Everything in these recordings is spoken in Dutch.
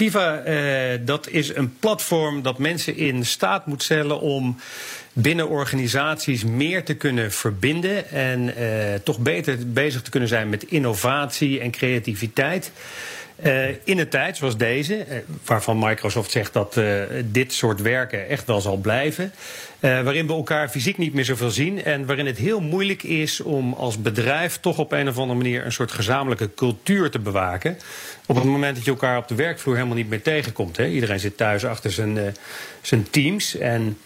Viva, dat is een platform dat mensen in staat moet stellen om binnen organisaties meer te kunnen verbinden en toch beter bezig te kunnen zijn met innovatie en creativiteit. Uh, in een tijd zoals deze, uh, waarvan Microsoft zegt dat uh, dit soort werken echt wel zal blijven. waarin we elkaar fysiek niet meer zoveel zien. En waarin het heel moeilijk is om als bedrijf toch op een of andere manier een soort gezamenlijke cultuur te bewaken. Op het moment dat je elkaar op de werkvloer helemaal niet meer tegenkomt. Hè. Iedereen zit thuis achter zijn, zijn teams. En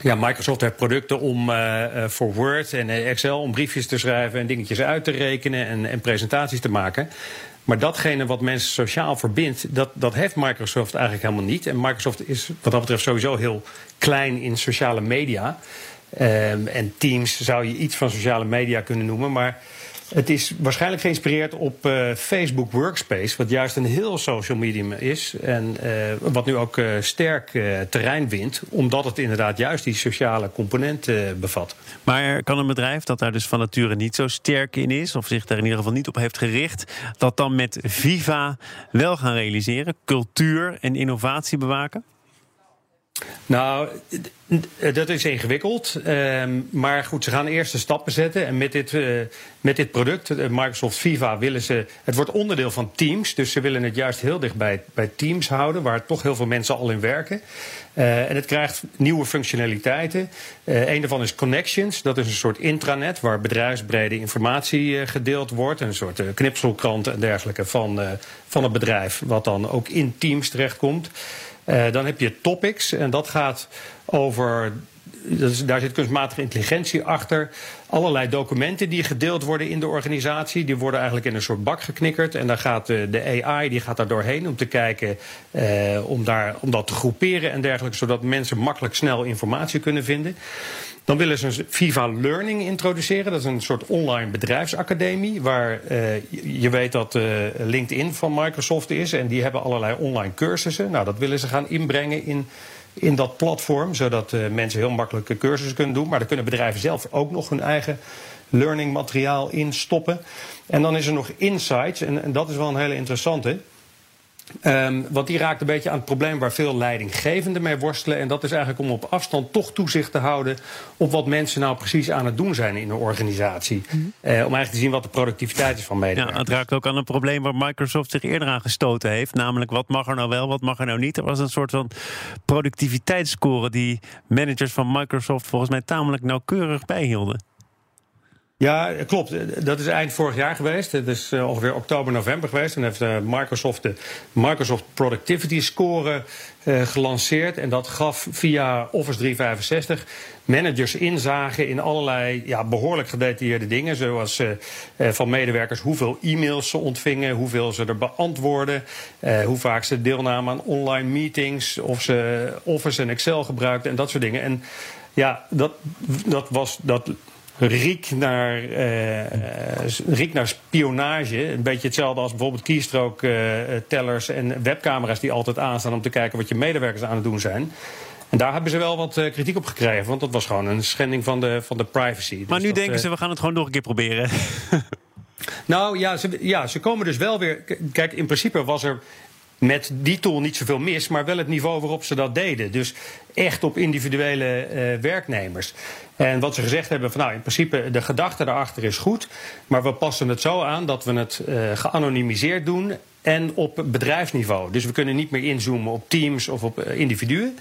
ja, Microsoft heeft producten om uh, voor Word en Excel om briefjes te schrijven en dingetjes uit te rekenen en, en presentaties te maken. Maar datgene wat mensen sociaal verbindt, dat, dat heeft Microsoft eigenlijk helemaal niet. En Microsoft is wat dat betreft sowieso heel klein in sociale media. Um, en Teams zou je iets van sociale media kunnen noemen. Maar het is waarschijnlijk geïnspireerd op uh, Facebook Workspace, wat juist een heel social medium is. En uh, wat nu ook uh, sterk terrein wint, omdat het inderdaad juist die sociale component bevat. Maar kan een bedrijf dat daar dus van nature niet zo sterk in is, of zich daar in ieder geval niet op heeft gericht, dat dan met Viva wel gaan realiseren? Cultuur en innovatie bewaken? Nou, dat is ingewikkeld. Ehm, maar goed, ze gaan eerste stappen zetten. En met dit, uh, met dit product, uh, Microsoft Viva, willen ze. Het wordt onderdeel van Teams. Dus ze willen het juist heel dicht bij, bij Teams houden, waar toch heel veel mensen al in werken. Uh, en het krijgt nieuwe functionaliteiten. een daarvan is Connections. Dat is een soort intranet waar bedrijfsbrede informatie gedeeld wordt. Een soort knipselkrant en dergelijke van, van het bedrijf, wat dan ook in Teams terechtkomt. Uh, dan heb je topics en dat gaat over. Daar zit kunstmatige intelligentie achter. Allerlei documenten die gedeeld worden in de organisatie, die worden eigenlijk in een soort bak geknikkerd. En dan gaat de, de AI die gaat daar doorheen om te kijken, uh, om, daar, om dat te groeperen en dergelijke, zodat mensen makkelijk snel informatie kunnen vinden. Dan willen ze een Viva Learning introduceren. Dat is een soort online bedrijfsacademie. Waar uh, je weet dat uh, LinkedIn van Microsoft is. En die hebben allerlei online cursussen. Nou, dat willen ze gaan inbrengen in, in dat platform. Zodat uh, mensen heel makkelijk cursussen kunnen doen. Maar dan kunnen bedrijven zelf ook nog hun eigen learning materiaal in stoppen. En dan is er nog Insights. En, en dat is wel een hele interessante. Um, want die raakt een beetje aan het probleem waar veel leidinggevenden mee worstelen. En dat is eigenlijk om op afstand toch toezicht te houden op wat mensen nou precies aan het doen zijn in een organisatie. Mm -hmm. uh, om eigenlijk te zien wat de productiviteit is van medewerkers. Ja, het raakt ook aan een probleem waar Microsoft zich eerder aan gestoten heeft. Namelijk wat mag er nou wel, wat mag er nou niet. Er was een soort van productiviteitsscore die managers van Microsoft volgens mij tamelijk nauwkeurig bijhielden. Ja, klopt. Dat is eind vorig jaar geweest. Het is uh, ongeveer oktober, november geweest. En heeft uh, Microsoft de Microsoft Productivity Score uh, gelanceerd. En dat gaf via Office 365 managers inzagen in allerlei ja, behoorlijk gedetailleerde dingen. Zoals van medewerkers hoeveel e-mails ze ontvingen, hoeveel ze er beantwoorden, hoe vaak ze deelnamen aan online meetings, of ze Office en Excel gebruikten en dat soort dingen. En ja, dat, dat was. Dat riek naar, uh, riek naar spionage. Een beetje hetzelfde als bijvoorbeeld keystroke-tellers en webcamera's die altijd aanstaan om te kijken wat je medewerkers aan het doen zijn. En daar hebben ze wel wat uh, kritiek op gekregen, want dat was gewoon een schending van de, van de privacy. Maar dus nu dat, denken ze, we gaan het gewoon nog een keer proberen. nou ja ze, ja, ze komen dus wel weer. Kijk, in principe was er met die tool niet zoveel mis, maar wel het niveau waarop ze dat deden. Dus echt op individuele uh, werknemers. En wat ze gezegd hebben, van nou in principe de gedachte daarachter is goed, maar we passen het zo aan dat we het uh, geanonimiseerd doen en op bedrijfsniveau. Dus we kunnen niet meer inzoomen op teams of op uh, individuen,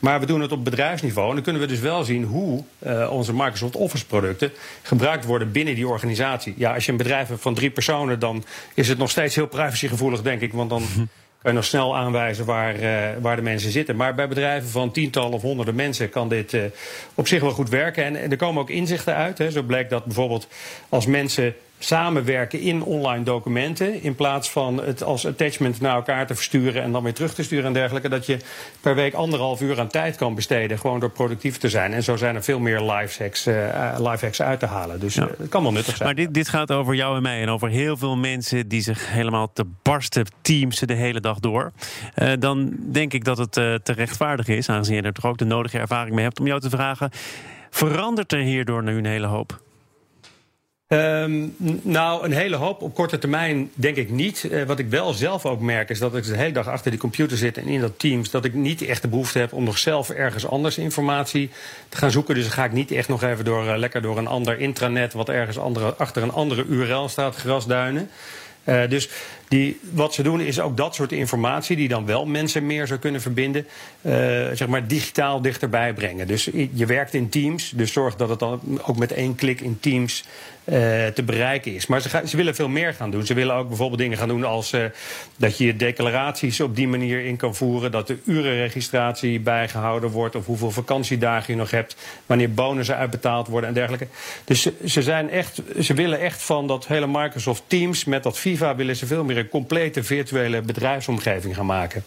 maar we doen het op bedrijfsniveau. En dan kunnen we dus wel zien hoe onze Microsoft Office producten gebruikt worden binnen die organisatie. Ja, als je een bedrijf hebt van drie personen, dan is het nog steeds heel privacygevoelig, denk ik, want dan je nog snel aanwijzen waar, uh, waar de mensen zitten. Maar bij bedrijven van tientallen of honderden mensen kan dit uh, op zich wel goed werken. En, en er komen ook inzichten uit. Hè. Zo blijkt dat bijvoorbeeld als mensen samenwerken in online documenten. In plaats van het als attachment naar elkaar te versturen en dan weer terug te sturen en dergelijke. Dat je per week anderhalf uur aan tijd kan besteden. Gewoon door productief te zijn. En zo zijn er veel meer live hacks, uh, live hacks uit te halen. Dus ja. uh, het kan wel nuttig zijn. Maar dit, dit gaat over jou en mij en over heel veel mensen die zich helemaal te barsten teamsen de hele dag door. Uh, dan denk ik dat het te rechtvaardig is, aangezien je er toch ook de nodige ervaring mee hebt, om jou te vragen. Verandert er hierdoor nu een hele hoop? Ehm, nou, een hele hoop op korte termijn denk ik niet. Uh, wat ik wel zelf ook merk is dat ik de hele dag achter die computer zit en in dat Teams, dat ik niet echt de behoefte heb om nog zelf ergens anders informatie te gaan zoeken. Dus dan ga ik niet echt nog even door, uh, lekker door een ander intranet wat ergens andere, achter een andere URL staat grasduinen. Uh, dus die, wat ze doen is ook dat soort informatie, die dan wel mensen meer zou kunnen verbinden, uh, zeg maar digitaal dichterbij brengen. Dus je werkt in Teams, dus zorg dat het dan ook met één klik in Teams uh, te bereiken is. Maar ze, gaan, ze, willen veel meer gaan doen. Ze willen ook bijvoorbeeld dingen gaan doen als uh, dat je je declaraties op die manier in kan voeren, dat de urenregistratie bijgehouden wordt of hoeveel vakantiedagen je nog hebt, wanneer bonussen uitbetaald worden en dergelijke. Dus ze, ze zijn echt, ze willen echt van dat hele Microsoft Teams met dat FIFA willen ze veel meer een complete virtuele bedrijfsomgeving gaan maken.